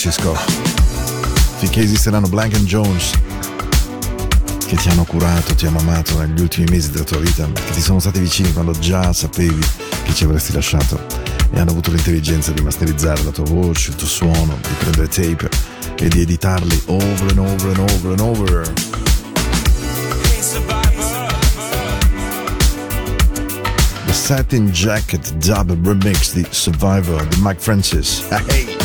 Francesco. Finché esisteranno Blank and Jones, che ti hanno curato, ti hanno amato negli ultimi mesi della tua vita, che ti sono stati vicini quando già sapevi che ci avresti lasciato e hanno avuto l'intelligenza di masterizzare la tua voce, il tuo suono, di prendere tape e di editarli over and over and over and over. The Satin Jacket Dub Remix di Survivor di Mike Francis. Hey.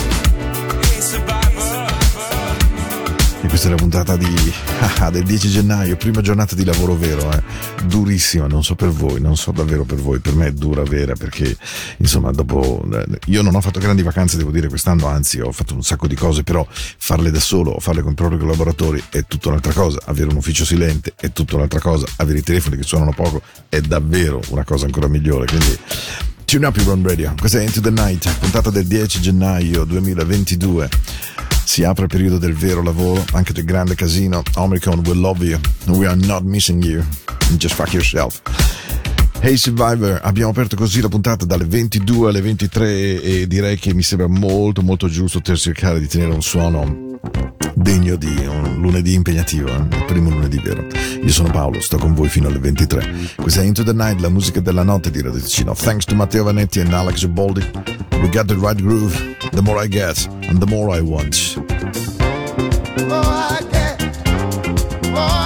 E questa è la puntata di, ah, del 10 gennaio, prima giornata di lavoro vero, eh. durissima, non so per voi, non so davvero per voi, per me è dura vera perché insomma dopo, eh, io non ho fatto grandi vacanze devo dire quest'anno, anzi ho fatto un sacco di cose, però farle da solo o farle con i propri collaboratori è tutta un'altra cosa, avere un ufficio silente è tutta un'altra cosa, avere i telefoni che suonano poco è davvero una cosa ancora migliore, quindi... Tune up your own radio, questa è Into the Night, puntata del 10 gennaio 2022. Si apre il periodo del vero lavoro, anche del grande casino. Omicron will love you. We are not missing you. Just fuck yourself. Hey Survivor, abbiamo aperto così la puntata dalle 22 alle 23 e direi che mi sembra molto molto giusto cercare di tenere un suono degno di un lunedì impegnativo, eh? il primo lunedì vero. Io sono Paolo, sto con voi fino alle 23. Questa è Into the Night, la musica della notte di Radio Ticino. Thanks to Matteo Vanetti and Alex Uboldi. We got the right groove. The more I get, and the more I want. Oh, I get, oh, I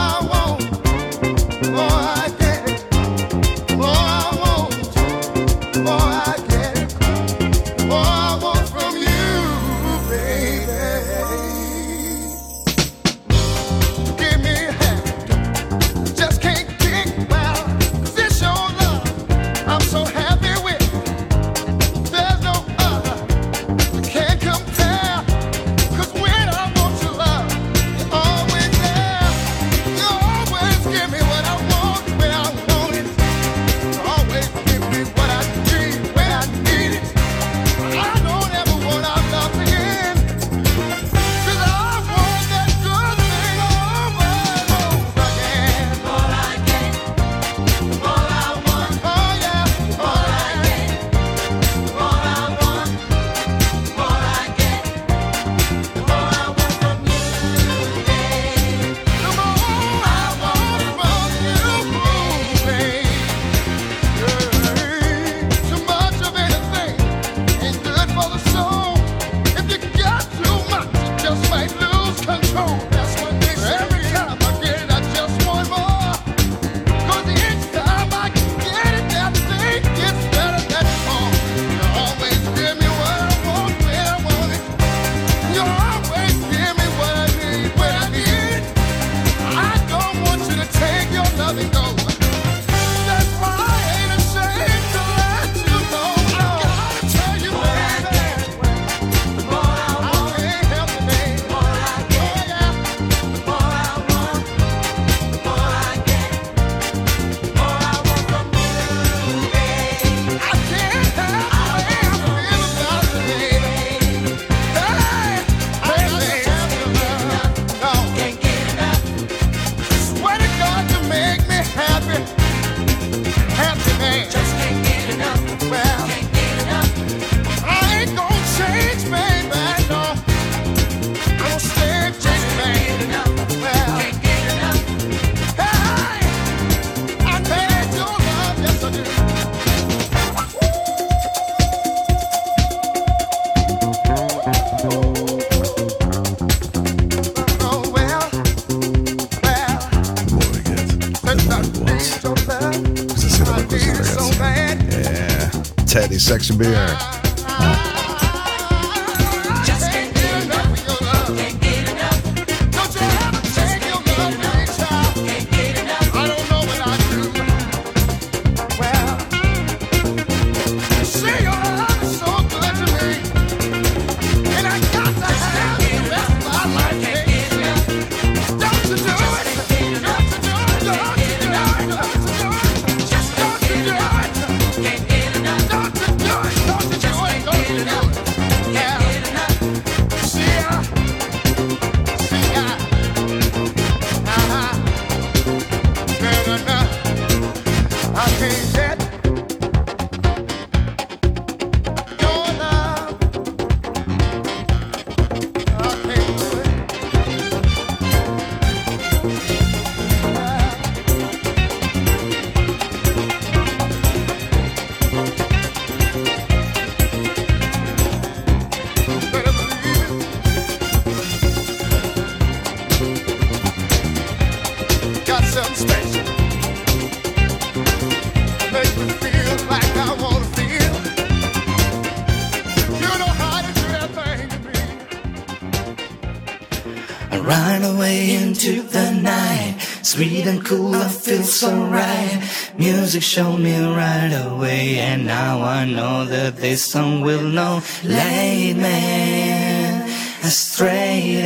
Music showed me right away, and now I know that this song will know. Late man, astray.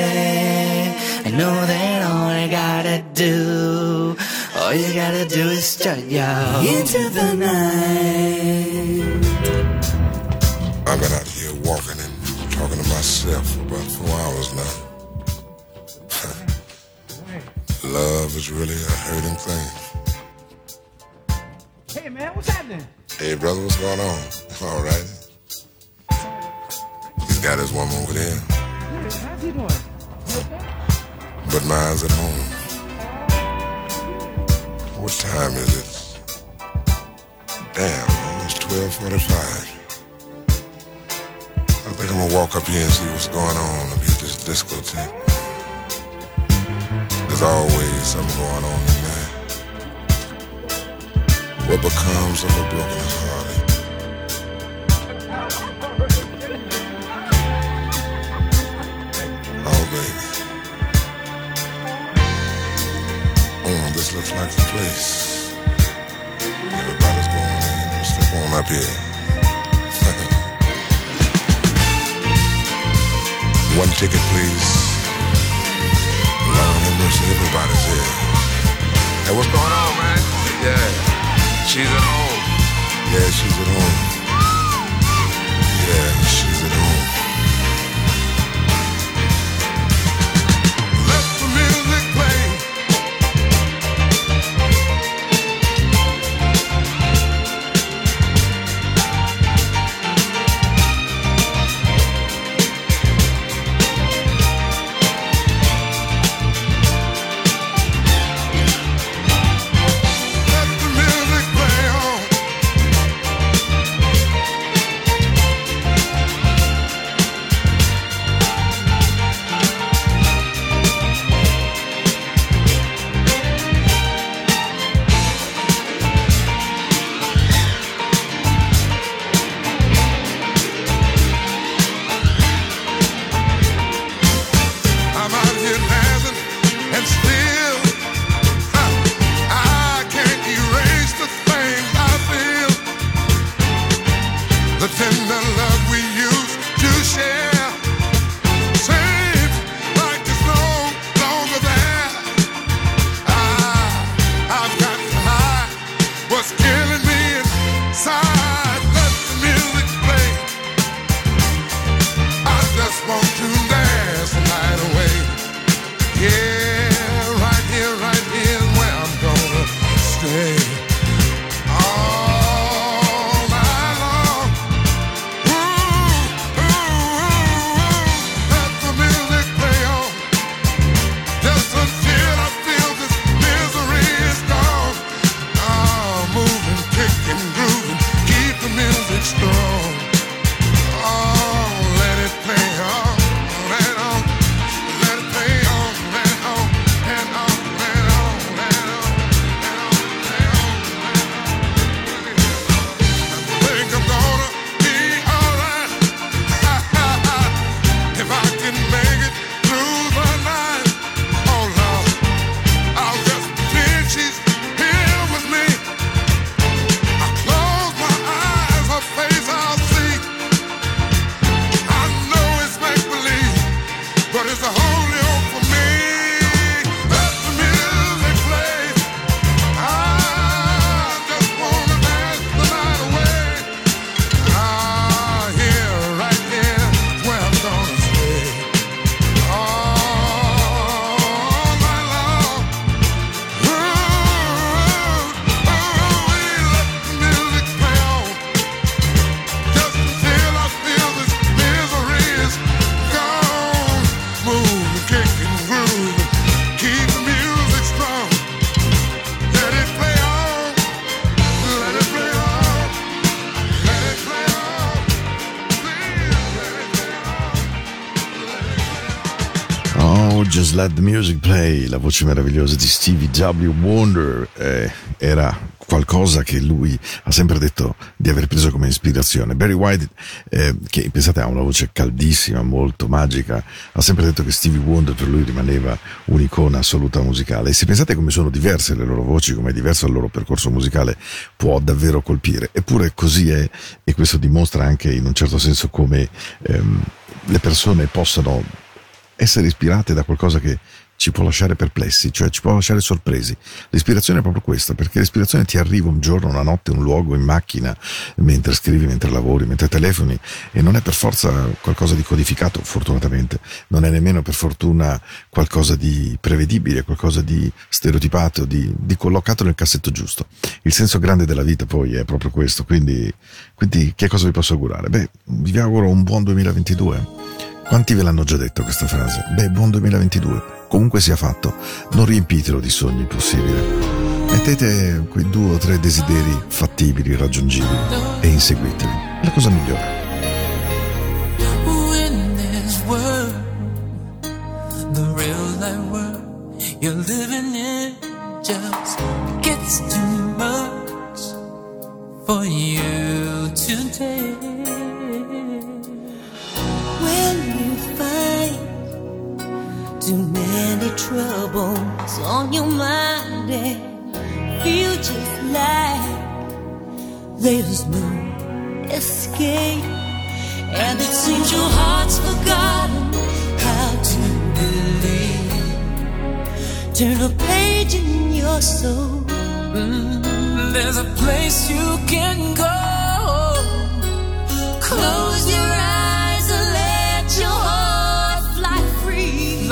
I know that all I gotta do, all you gotta do is strut yo into the night. I've been out here walking and talking to myself for about four hours now. Love is really a hurting thing. Hey man, what's happening? Hey, brother, what's going on? All right. He's got his woman over there, Hey, how's he doing? Okay? but mine's at home. What time is it? Damn, man, it's 1245. I think I'm gonna walk up here and see what's going on up here at this discotheque. There's always something going on in there. What becomes of a broken heart? Oh, baby. Oh, this looks like the place. Everybody's going in. Let's step on up here. One ticket, please. Lord have mercy, everybody's here. Hey, what's going on, man? Yeah. She's at home. Yeah, she's at home. Yeah, she's Music Play, la voce meravigliosa di Stevie W. Wonder, eh, era qualcosa che lui ha sempre detto di aver preso come ispirazione. Barry White, eh, che pensate ha una voce caldissima, molto magica, ha sempre detto che Stevie Wonder per lui rimaneva un'icona assoluta musicale. E se pensate come sono diverse le loro voci, come è diverso il loro percorso musicale, può davvero colpire. Eppure così è, e questo dimostra anche in un certo senso come ehm, le persone possano essere ispirate da qualcosa che ci può lasciare perplessi, cioè ci può lasciare sorpresi. L'ispirazione è proprio questa, perché l'ispirazione ti arriva un giorno, una notte, un luogo, in macchina, mentre scrivi, mentre lavori, mentre telefoni, e non è per forza qualcosa di codificato, fortunatamente, non è nemmeno per fortuna qualcosa di prevedibile, qualcosa di stereotipato, di, di collocato nel cassetto giusto. Il senso grande della vita poi è proprio questo, quindi, quindi che cosa vi posso augurare? Beh, vi auguro un buon 2022. Quanti ve l'hanno già detto questa frase? Beh, buon 2022. Comunque sia fatto, non riempitelo di sogni impossibili. Mettete quei due o tre desideri fattibili, raggiungibili e inseguiteli. La cosa migliore. you're for you today. Many troubles on your mind and feel just like there's no escape, and it seems your heart's forgotten how to believe. Turn a page in your soul. There's a place you can go. Close your eyes and let your heart fly free.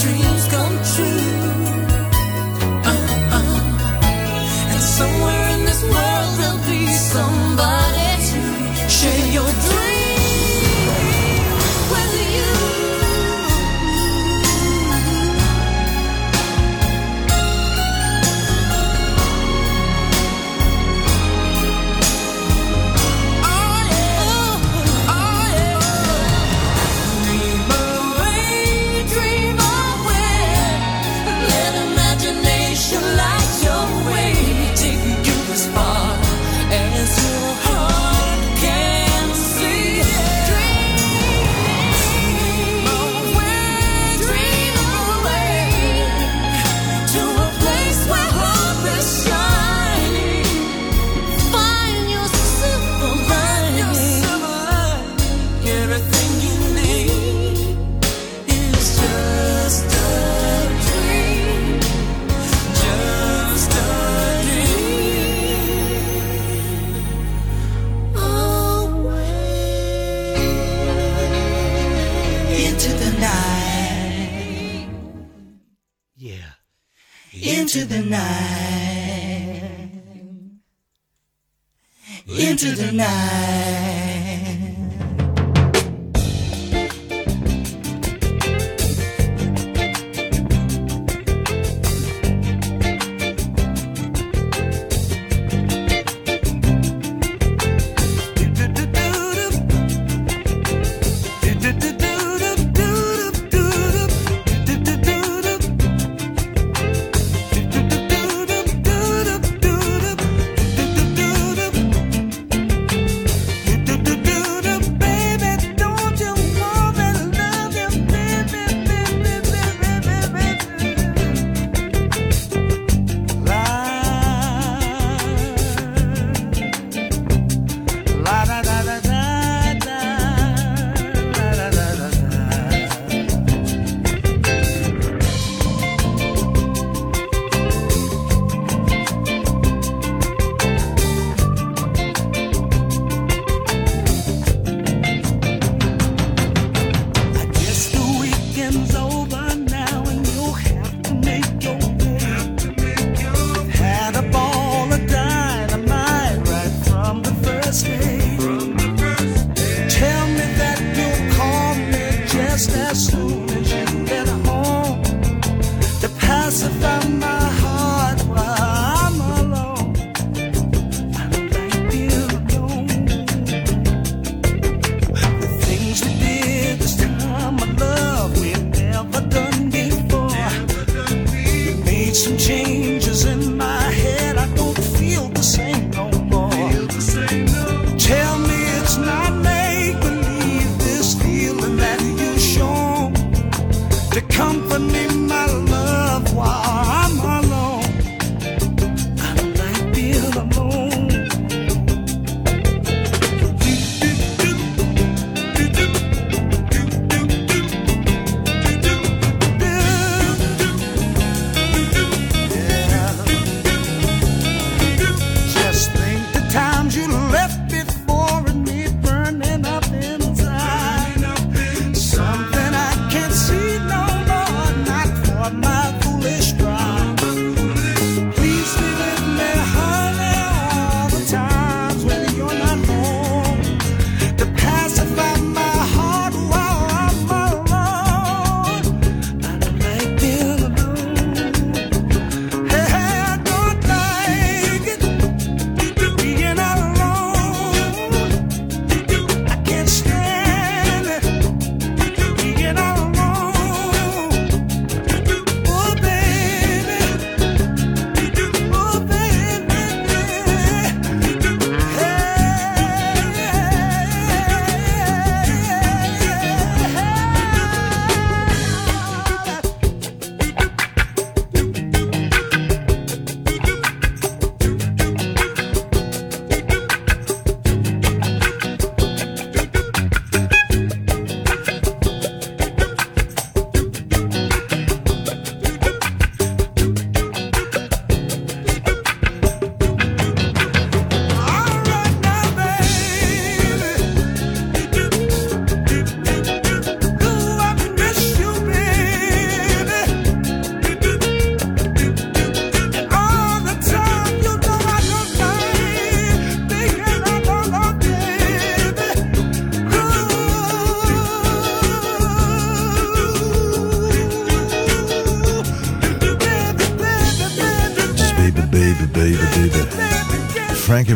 dream.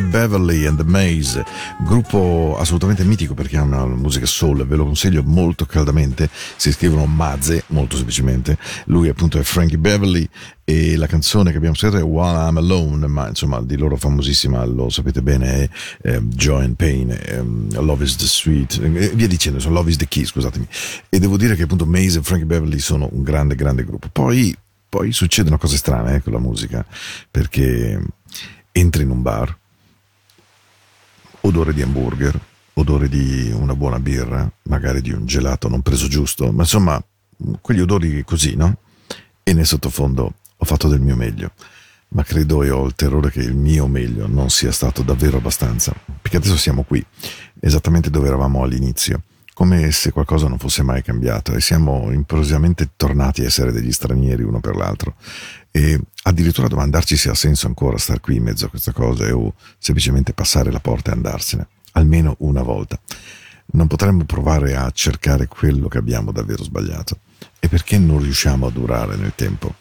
Beverly and the Maze, gruppo assolutamente mitico perché ha una musica soul, ve lo consiglio molto caldamente, si scrivono Maze, molto semplicemente, lui appunto è Frankie Beverly e la canzone che abbiamo sentito è While I'm Alone, ma insomma di loro famosissima, lo sapete bene, è eh, Joy and Pain, ehm, Love is the Sweet, via dicendo, insomma, Love is the Key, scusatemi. E devo dire che appunto Maze e Frankie Beverly sono un grande, grande gruppo. Poi, poi succedono cose strane eh, con la musica, perché entri in un bar, odore di hamburger, odore di una buona birra, magari di un gelato non preso giusto, ma insomma, quegli odori così, no? E nel sottofondo ho fatto del mio meglio, ma credo e ho il terrore che il mio meglio non sia stato davvero abbastanza, perché adesso siamo qui, esattamente dove eravamo all'inizio, come se qualcosa non fosse mai cambiato e siamo improvvisamente tornati a essere degli stranieri uno per l'altro e addirittura domandarci se ha senso ancora star qui in mezzo a queste cose o semplicemente passare la porta e andarsene, almeno una volta. Non potremmo provare a cercare quello che abbiamo davvero sbagliato e perché non riusciamo a durare nel tempo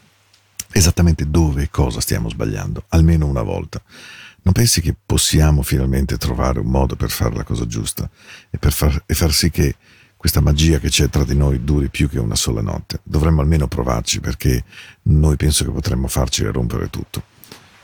esattamente dove e cosa stiamo sbagliando, almeno una volta. Non pensi che possiamo finalmente trovare un modo per fare la cosa giusta e, per far, e far sì che questa magia che c'è tra di noi duri più che una sola notte? Dovremmo almeno provarci perché noi penso che potremmo farci rompere tutto.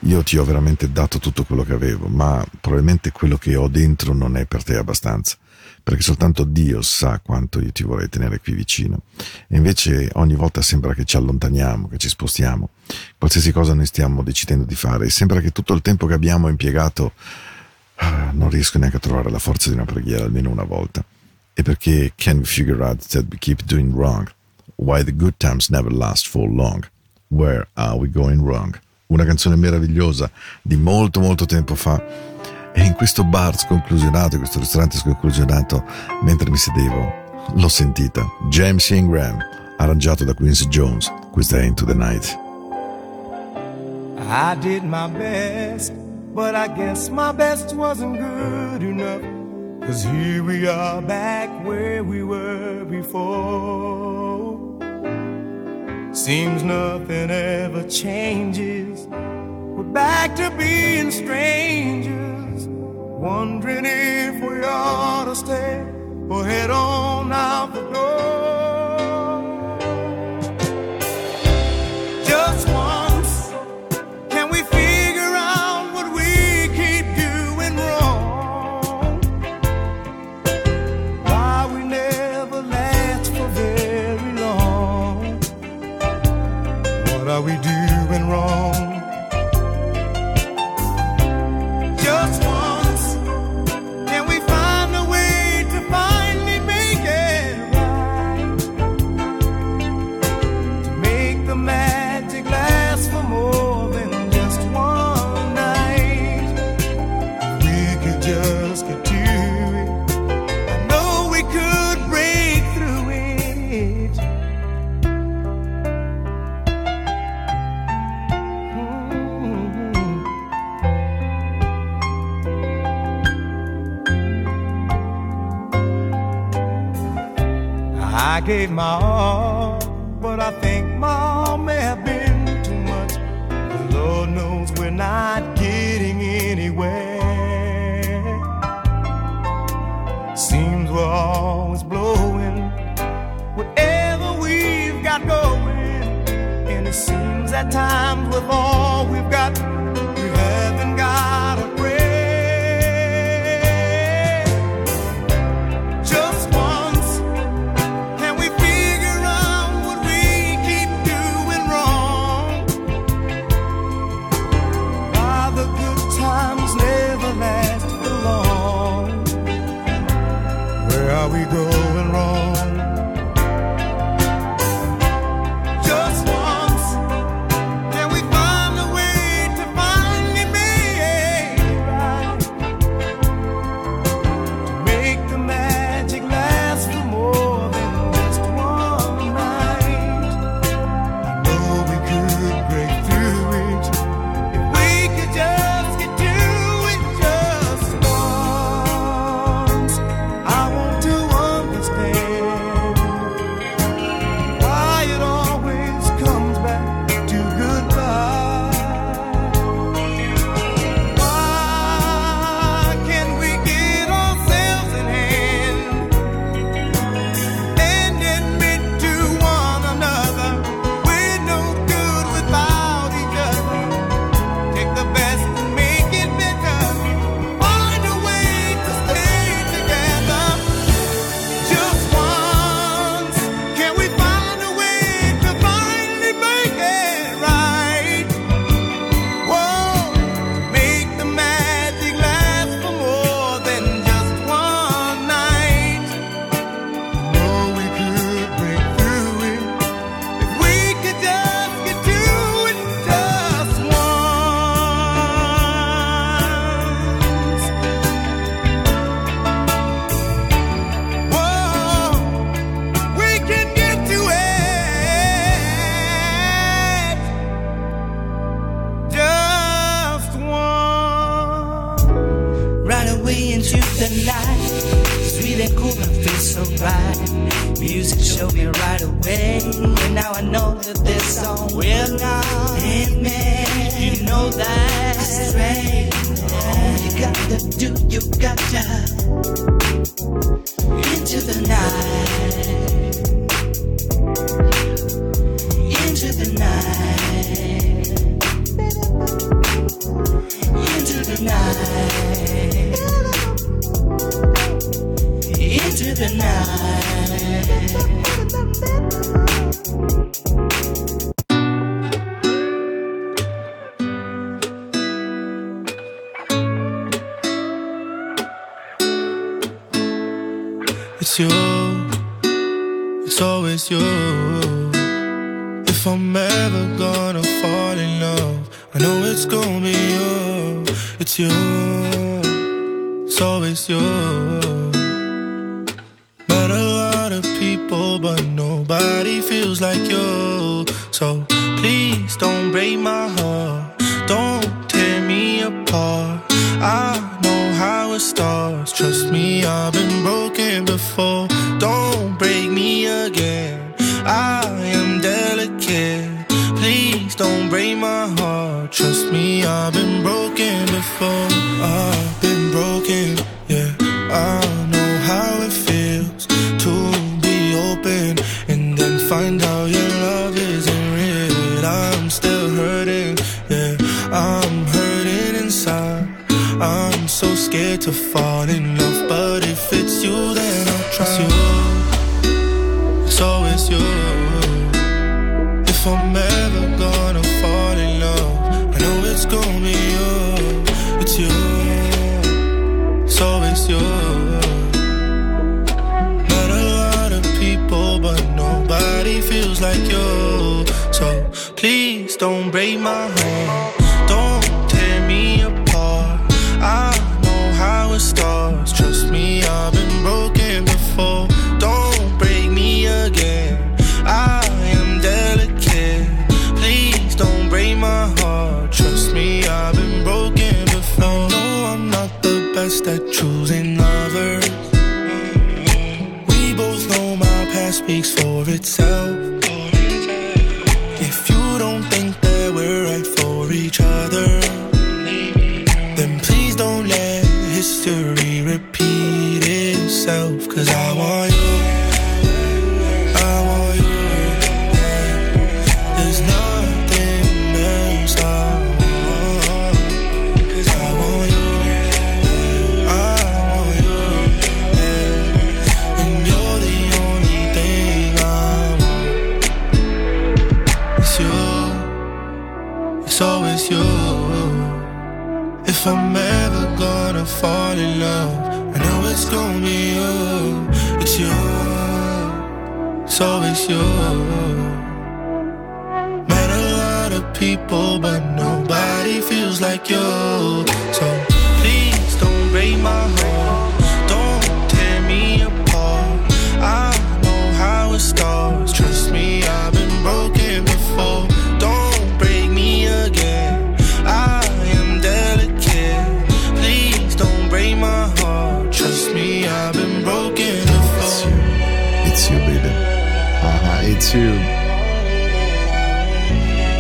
Io ti ho veramente dato tutto quello che avevo, ma probabilmente quello che ho dentro non è per te abbastanza perché soltanto Dio sa quanto io ti vorrei tenere qui vicino. E invece ogni volta sembra che ci allontaniamo, che ci spostiamo, qualsiasi cosa noi stiamo decidendo di fare, e sembra che tutto il tempo che abbiamo impiegato ah, non riesco neanche a trovare la forza di una preghiera almeno una volta. E perché can we figure out that we keep doing wrong? Why the good times never last for long? Where are we going wrong? Una canzone meravigliosa di molto molto tempo fa e in questo bar sconclusionato, in questo ristorante sconclusionato, mentre mi sedevo, l'ho sentita. James Ingram, arrangiato da Quincy Jones. Questa è Into the Night. I did my best, but I guess my best wasn't good enough. Cause here we are back where we were before. Seems nothing ever changes. We're back to being strangers, wondering if we ought to stay or head on out the door. Gave my all, but I think my all may have been too much. The Lord knows we're not getting anywhere. Seems we're always blowing whatever we've got going, and it seems at times with all show me right away. And now I know that this song will not end me. You know that's right. All you gotta do, you gotta into the night. Into the night. Into the night. Into the night. It's you, it's always you. If I'm ever gonna fall in love, I know it's gonna be you. It's you,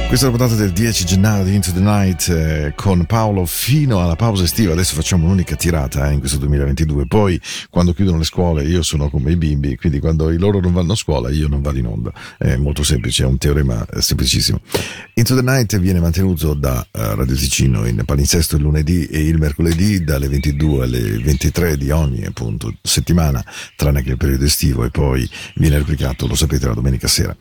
Questa è la puntata del 10 gennaio di Into the Night eh, con Paolo fino alla pausa estiva. Adesso facciamo un'unica tirata eh, in questo 2022. Poi, quando chiudono le scuole, io sono come i bimbi, quindi quando i loro non vanno a scuola, io non vado in onda. È molto semplice, è un teorema eh, semplicissimo. Into the Night viene mantenuto da eh, Radio Ticino in palinsesto il lunedì e il mercoledì dalle 22 alle 23 di ogni appunto settimana, tranne che il periodo estivo, e poi viene replicato, lo sapete, la domenica sera.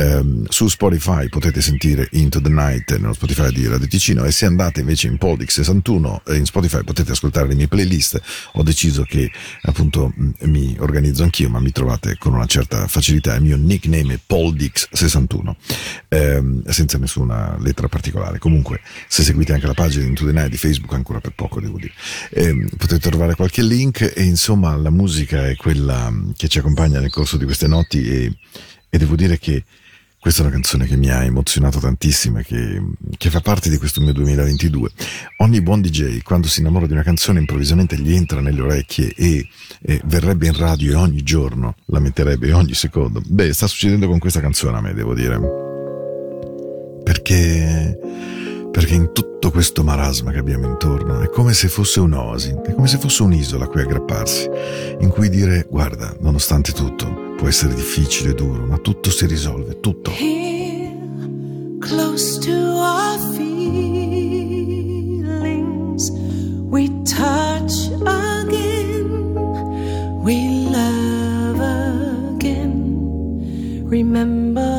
Ehm, su Spotify potete sentire Into the Night nello Spotify di Radio Ticino e se andate invece in Poldix 61 eh, in Spotify potete ascoltare le mie playlist. Ho deciso che appunto mh, mi organizzo anch'io ma mi trovate con una certa facilità. Il mio nickname è Poldix 61 ehm, senza nessuna lettera particolare. Comunque se seguite anche la pagina Into the Night di Facebook ancora per poco devo dire. Ehm, potete trovare qualche link e insomma la musica è quella mh, che ci accompagna nel corso di queste notti e, e devo dire che Questa è una canzone che mi ha emozionato tantissimo e che, che fa parte di questo mio 2022. Ogni buon DJ, quando si innamora di una canzone, improvvisamente gli entra nelle orecchie e, e verrebbe in radio e ogni giorno la metterebbe, ogni secondo. Beh, sta succedendo con questa canzone a me, devo dire. Perché, perché in tutto questo marasma che abbiamo intorno è come se fosse un'oasi, è come se fosse un'isola a cui aggrapparsi, in cui dire, guarda, nonostante tutto, può essere difficile e duro, ma tutto si risolve, tutto. Here, close to our feelings, we touch again, we love again. Remember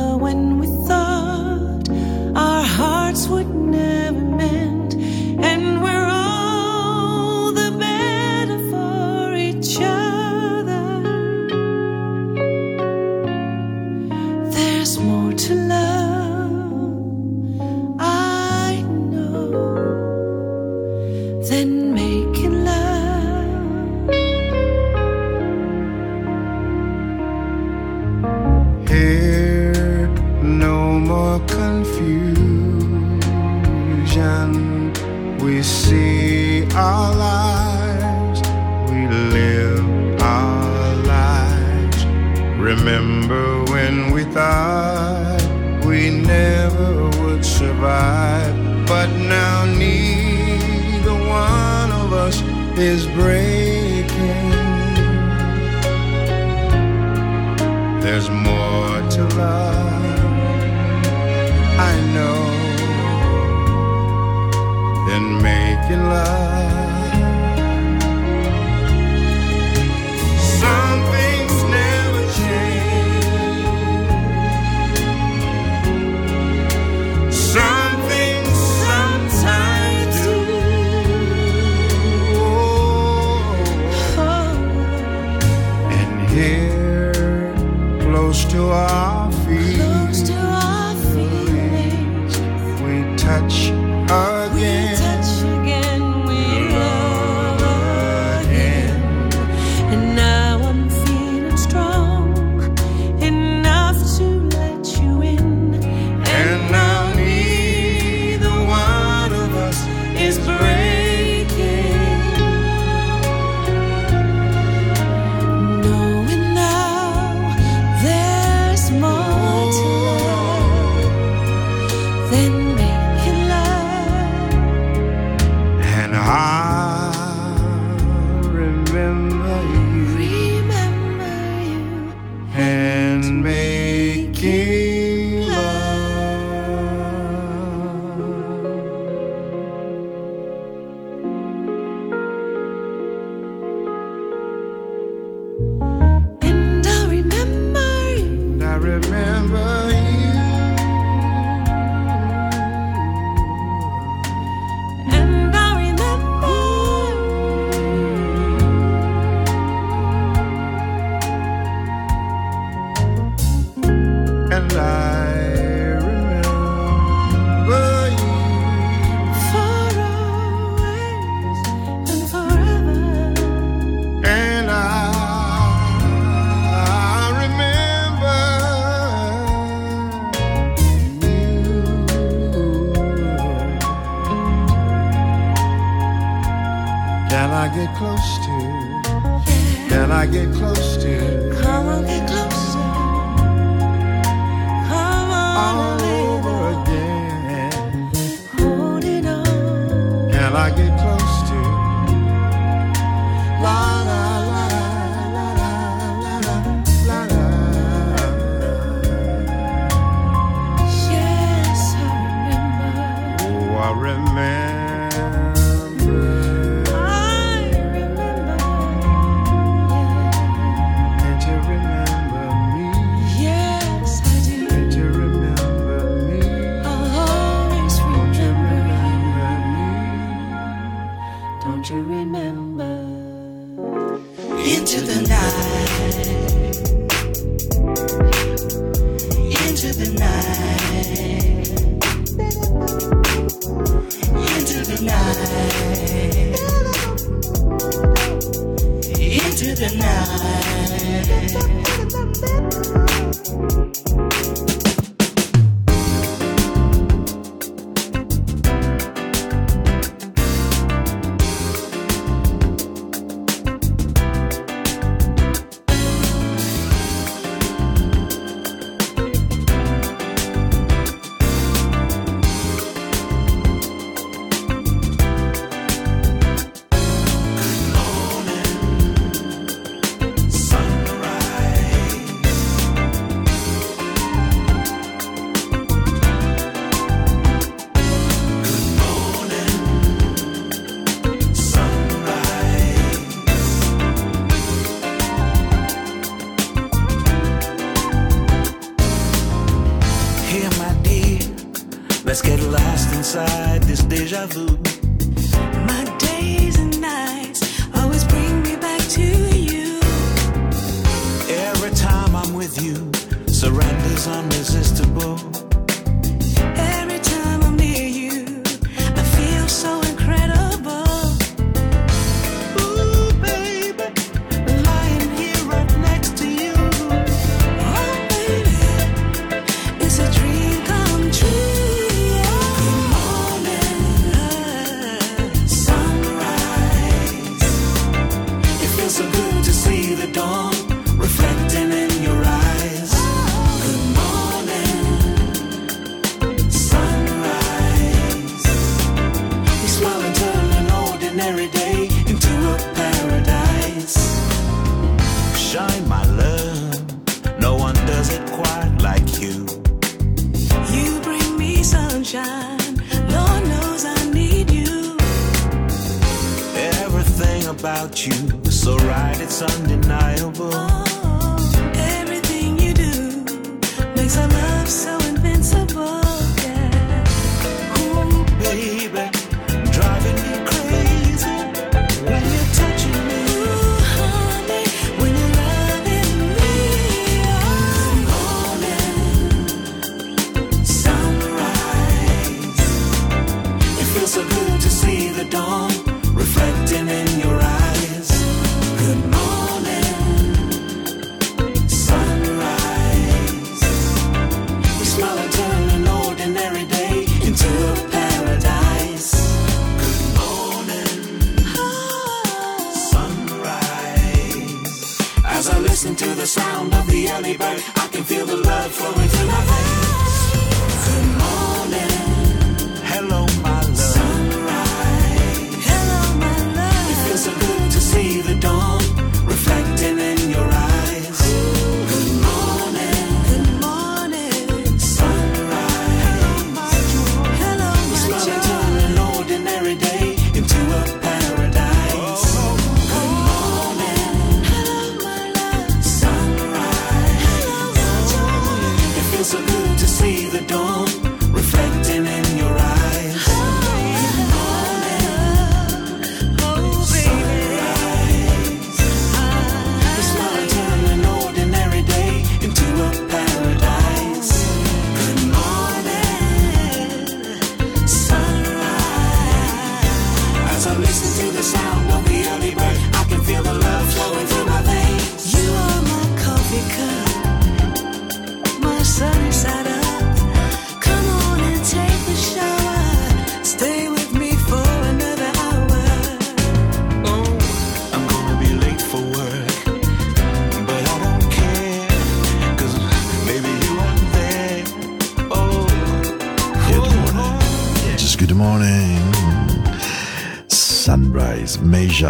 love. Ooh.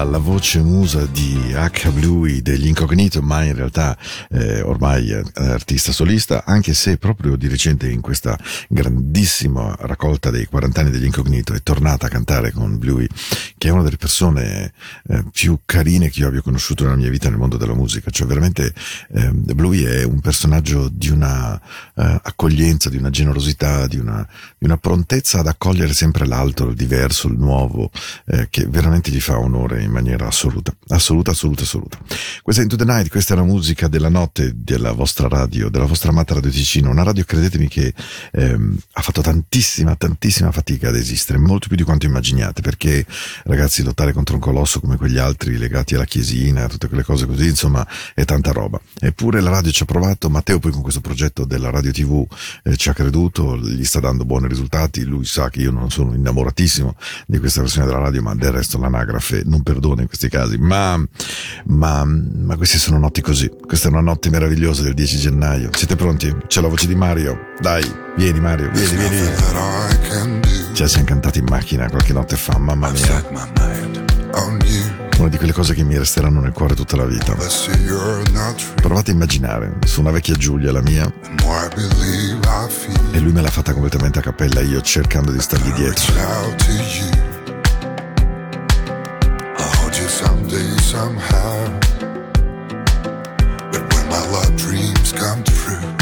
Meja, la voce musa di H. Bluey degli Incognito, ma in realtà eh, ormai artista solista, anche se proprio di recente in questa grandissima raccolta dei 40 anni degli Incognito è tornata a cantare con Bluey, che è una delle persone eh, più carine che io abbia conosciuto nella mia vita nel mondo della musica, cioè veramente eh, Bluey è un personaggio di una eh, accoglienza, di una generosità, di una, di una prontezza ad accogliere sempre l'altro, il diverso, il nuovo, eh, che veramente gli fa onore in maniera assoluta, assoluta, assoluta, assoluta. Questa è Into the Night, questa è la musica della notte della vostra radio, della vostra amata Radio Ticino, una radio credetemi che ehm, ha fatto tantissima, tantissima fatica ad esistere, molto più di quanto immaginiate, perché ragazzi lottare contro un colosso come quegli altri legati alla chiesina, tutte quelle cose così, insomma, è tanta roba. Eppure la radio ci ha provato, Matteo poi con questo progetto della radio TV eh, ci ha creduto, gli sta dando buoni risultati, lui sa che io non sono innamoratissimo di questa versione della radio, ma del resto l'anagrafe non perdona in questi casi, ma, ma, ma queste sono notti così, questa è una notte meravigliosa del 10 gennaio, siete pronti? C'è la voce di Mario, dai, vieni Mario, vieni, vieni. La siamo cantati in macchina qualche notte fa, mamma mia, una di quelle cose che mi resteranno nel cuore tutta la vita. Provate a immaginare, su una vecchia Giulia, la mia, e lui me l'ha fatta completamente a cappella, io cercando di stargli dietro. somehow. But when my love dreams come true,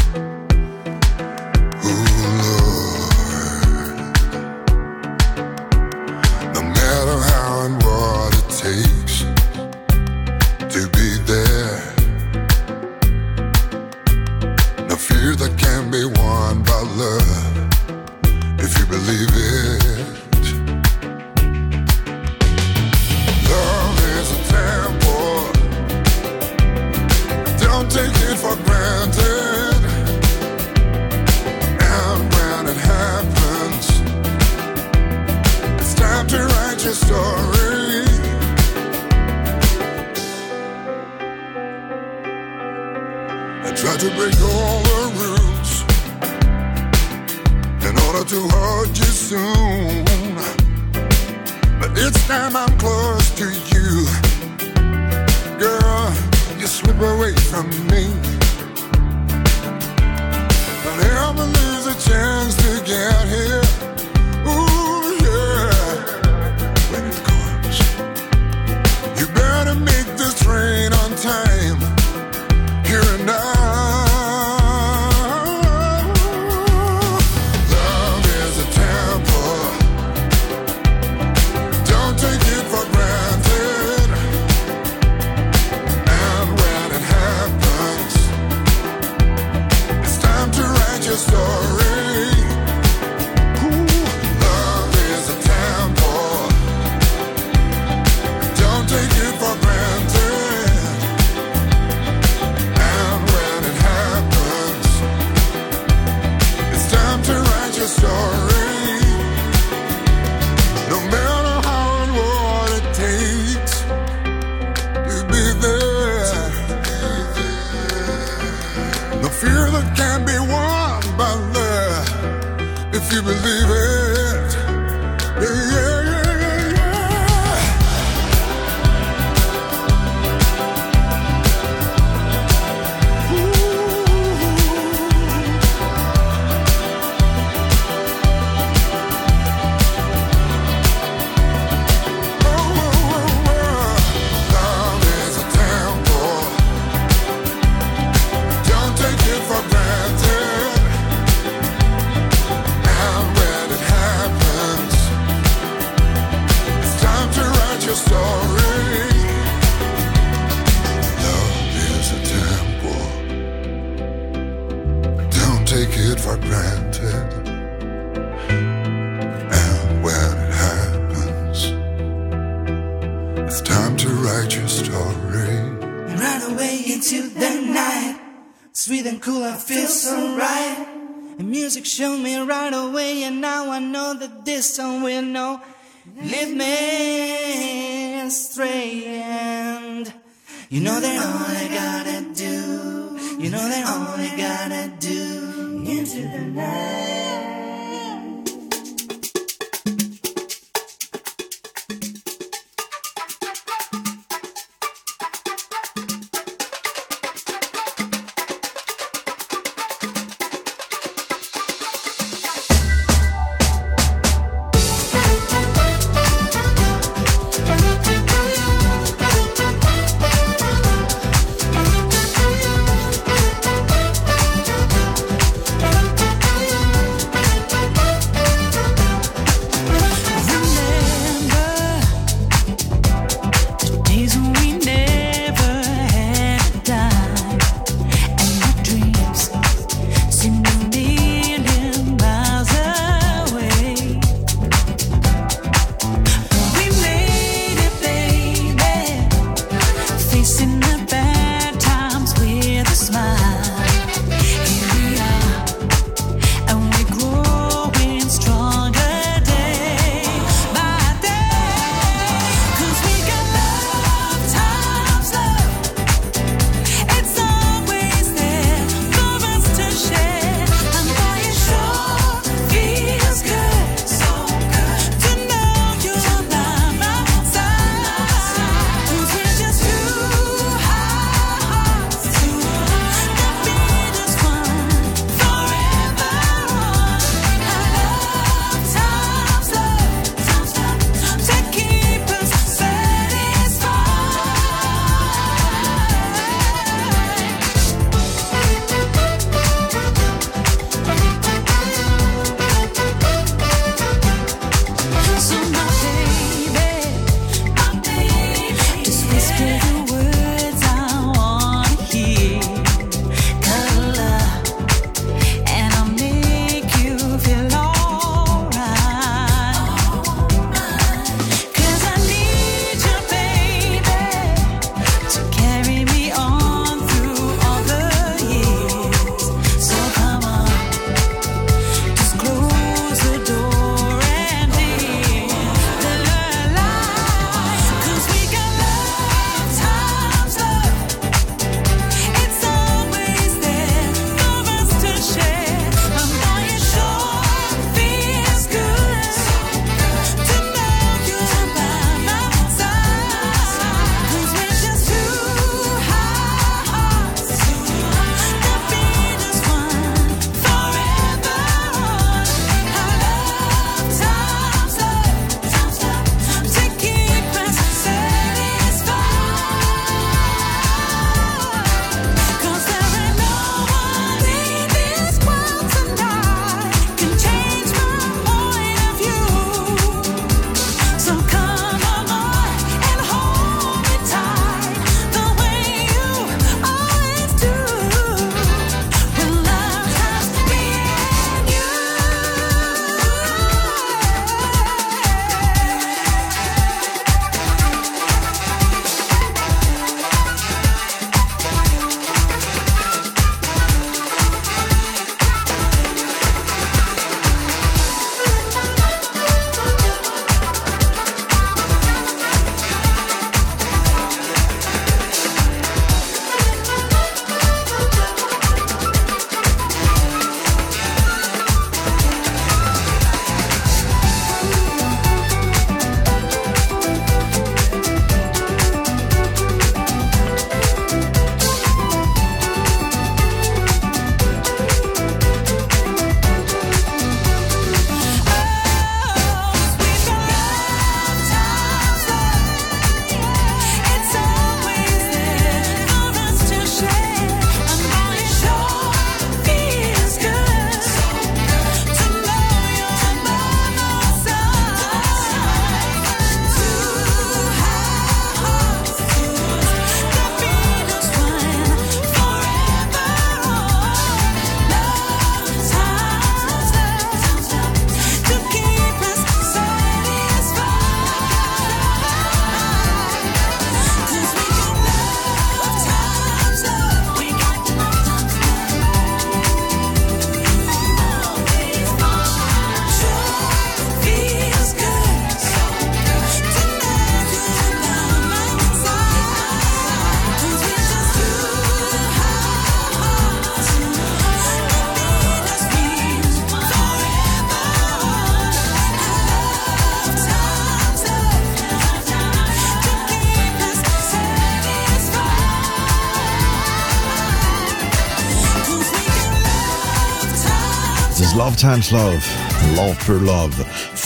lead me astray and you know that all I gotta do, you know that all I gotta do into the night. Times Love, Love for Love,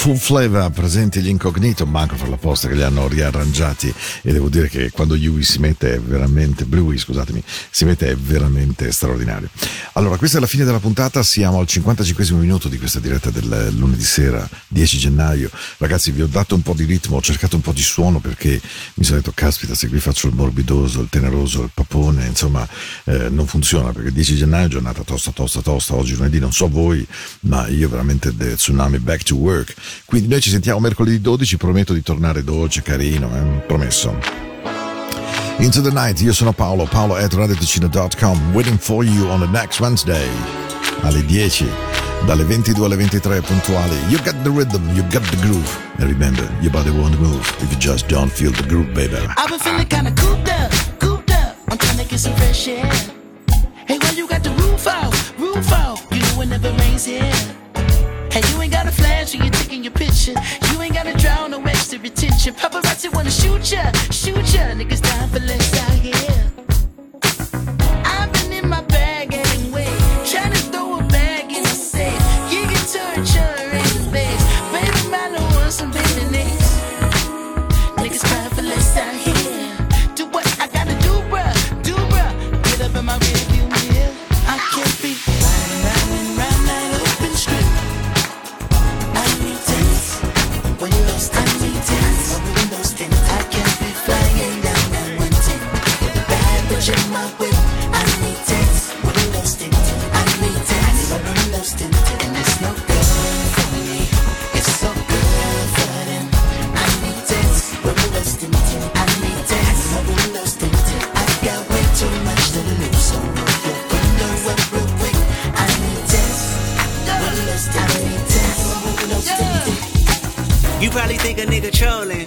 Full Flavor, presenti gli incognito, manco per la posta che li hanno riarrangiati e devo dire che quando Yui si mette è veramente, Bluey scusatemi, si mette è veramente straordinario. Allora, questa è la fine della puntata, siamo al 55 minuto di questa diretta del lunedì sera, 10 gennaio. Ragazzi, vi ho dato un po' di ritmo, ho cercato un po' di suono perché mi sono detto, caspita, se qui faccio il morbidoso, il teneroso, il papone, insomma, eh, non funziona perché 10 gennaio è giornata tosta, tosta, tosta, oggi lunedì, non so voi, ma io veramente the tsunami back to work. Quindi noi ci sentiamo mercoledì 12, prometto di tornare dolce, carino, eh, promesso. Into the night, io sono Paolo, paolo at radioticino.com, waiting for you on the next Wednesday, alle 10, dalle 22 alle 23 puntuali. You got the rhythm, you got the groove. And remember, your body won't move if you just don't feel the groove, baby. I've been feeling kinda cooped up, cooped up. I'm trying to get some fresh air. Hey, why you got the roof out, roof out? You know it never rains here. Hey, you ain't got a flash when you're taking your picture. You ain't gotta draw no extra attention. Paparazzi wanna shoot ya, shoot ya. Niggas dying for less out here. Probably think a nigga trolling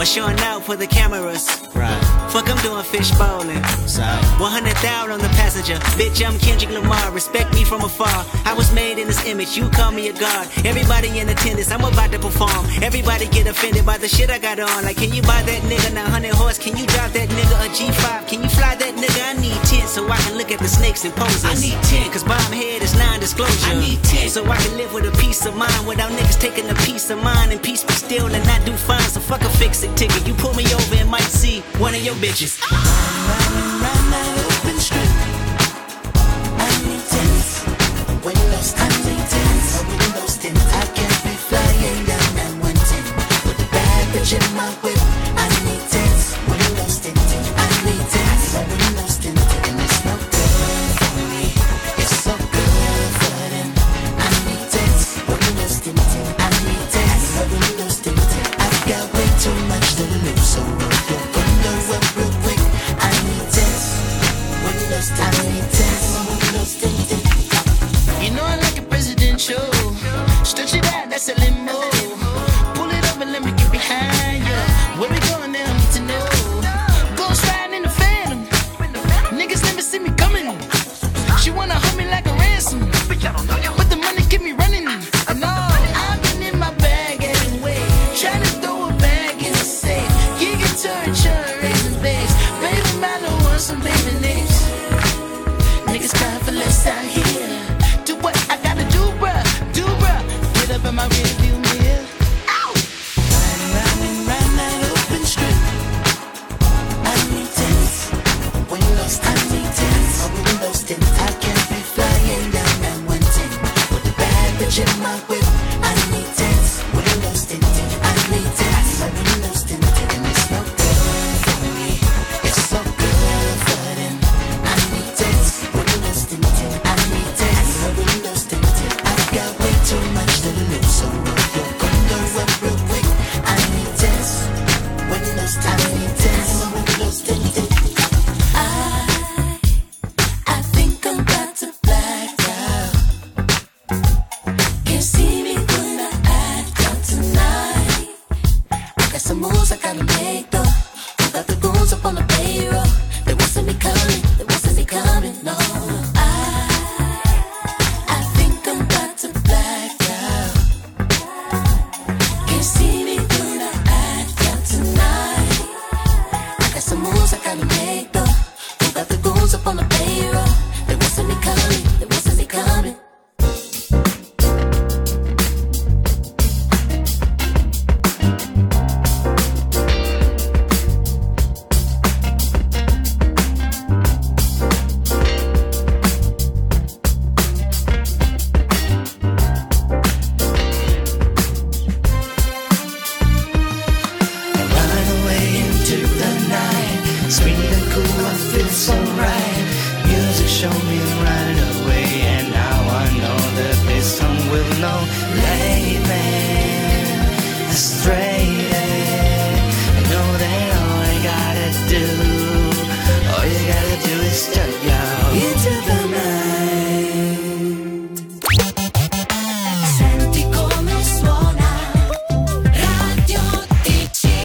or showing out for the cameras. Right. Fuck, I'm doing fish bowling. 100,000 on the passenger. Bitch, I'm Kendrick Lamar. Respect me from afar. I was made in this image. You call me a god. Everybody in attendance. I'm about to perform. Everybody get offended by the shit I got on. Like, can you buy that nigga 900 horse? Can you drive that nigga a G5? Can you fly that nigga? I need 10 so I can look at the snakes and poses. I need 10 cause bomb head is non-disclosure. I need 10 so I can live with a peace of mind without niggas taking a piece of mine and peace still and not do fine. So fuck a fix it ticket. You pull me over and might see one of your bitches. I I. I can't be flying down with bad bitch in my whip. A bad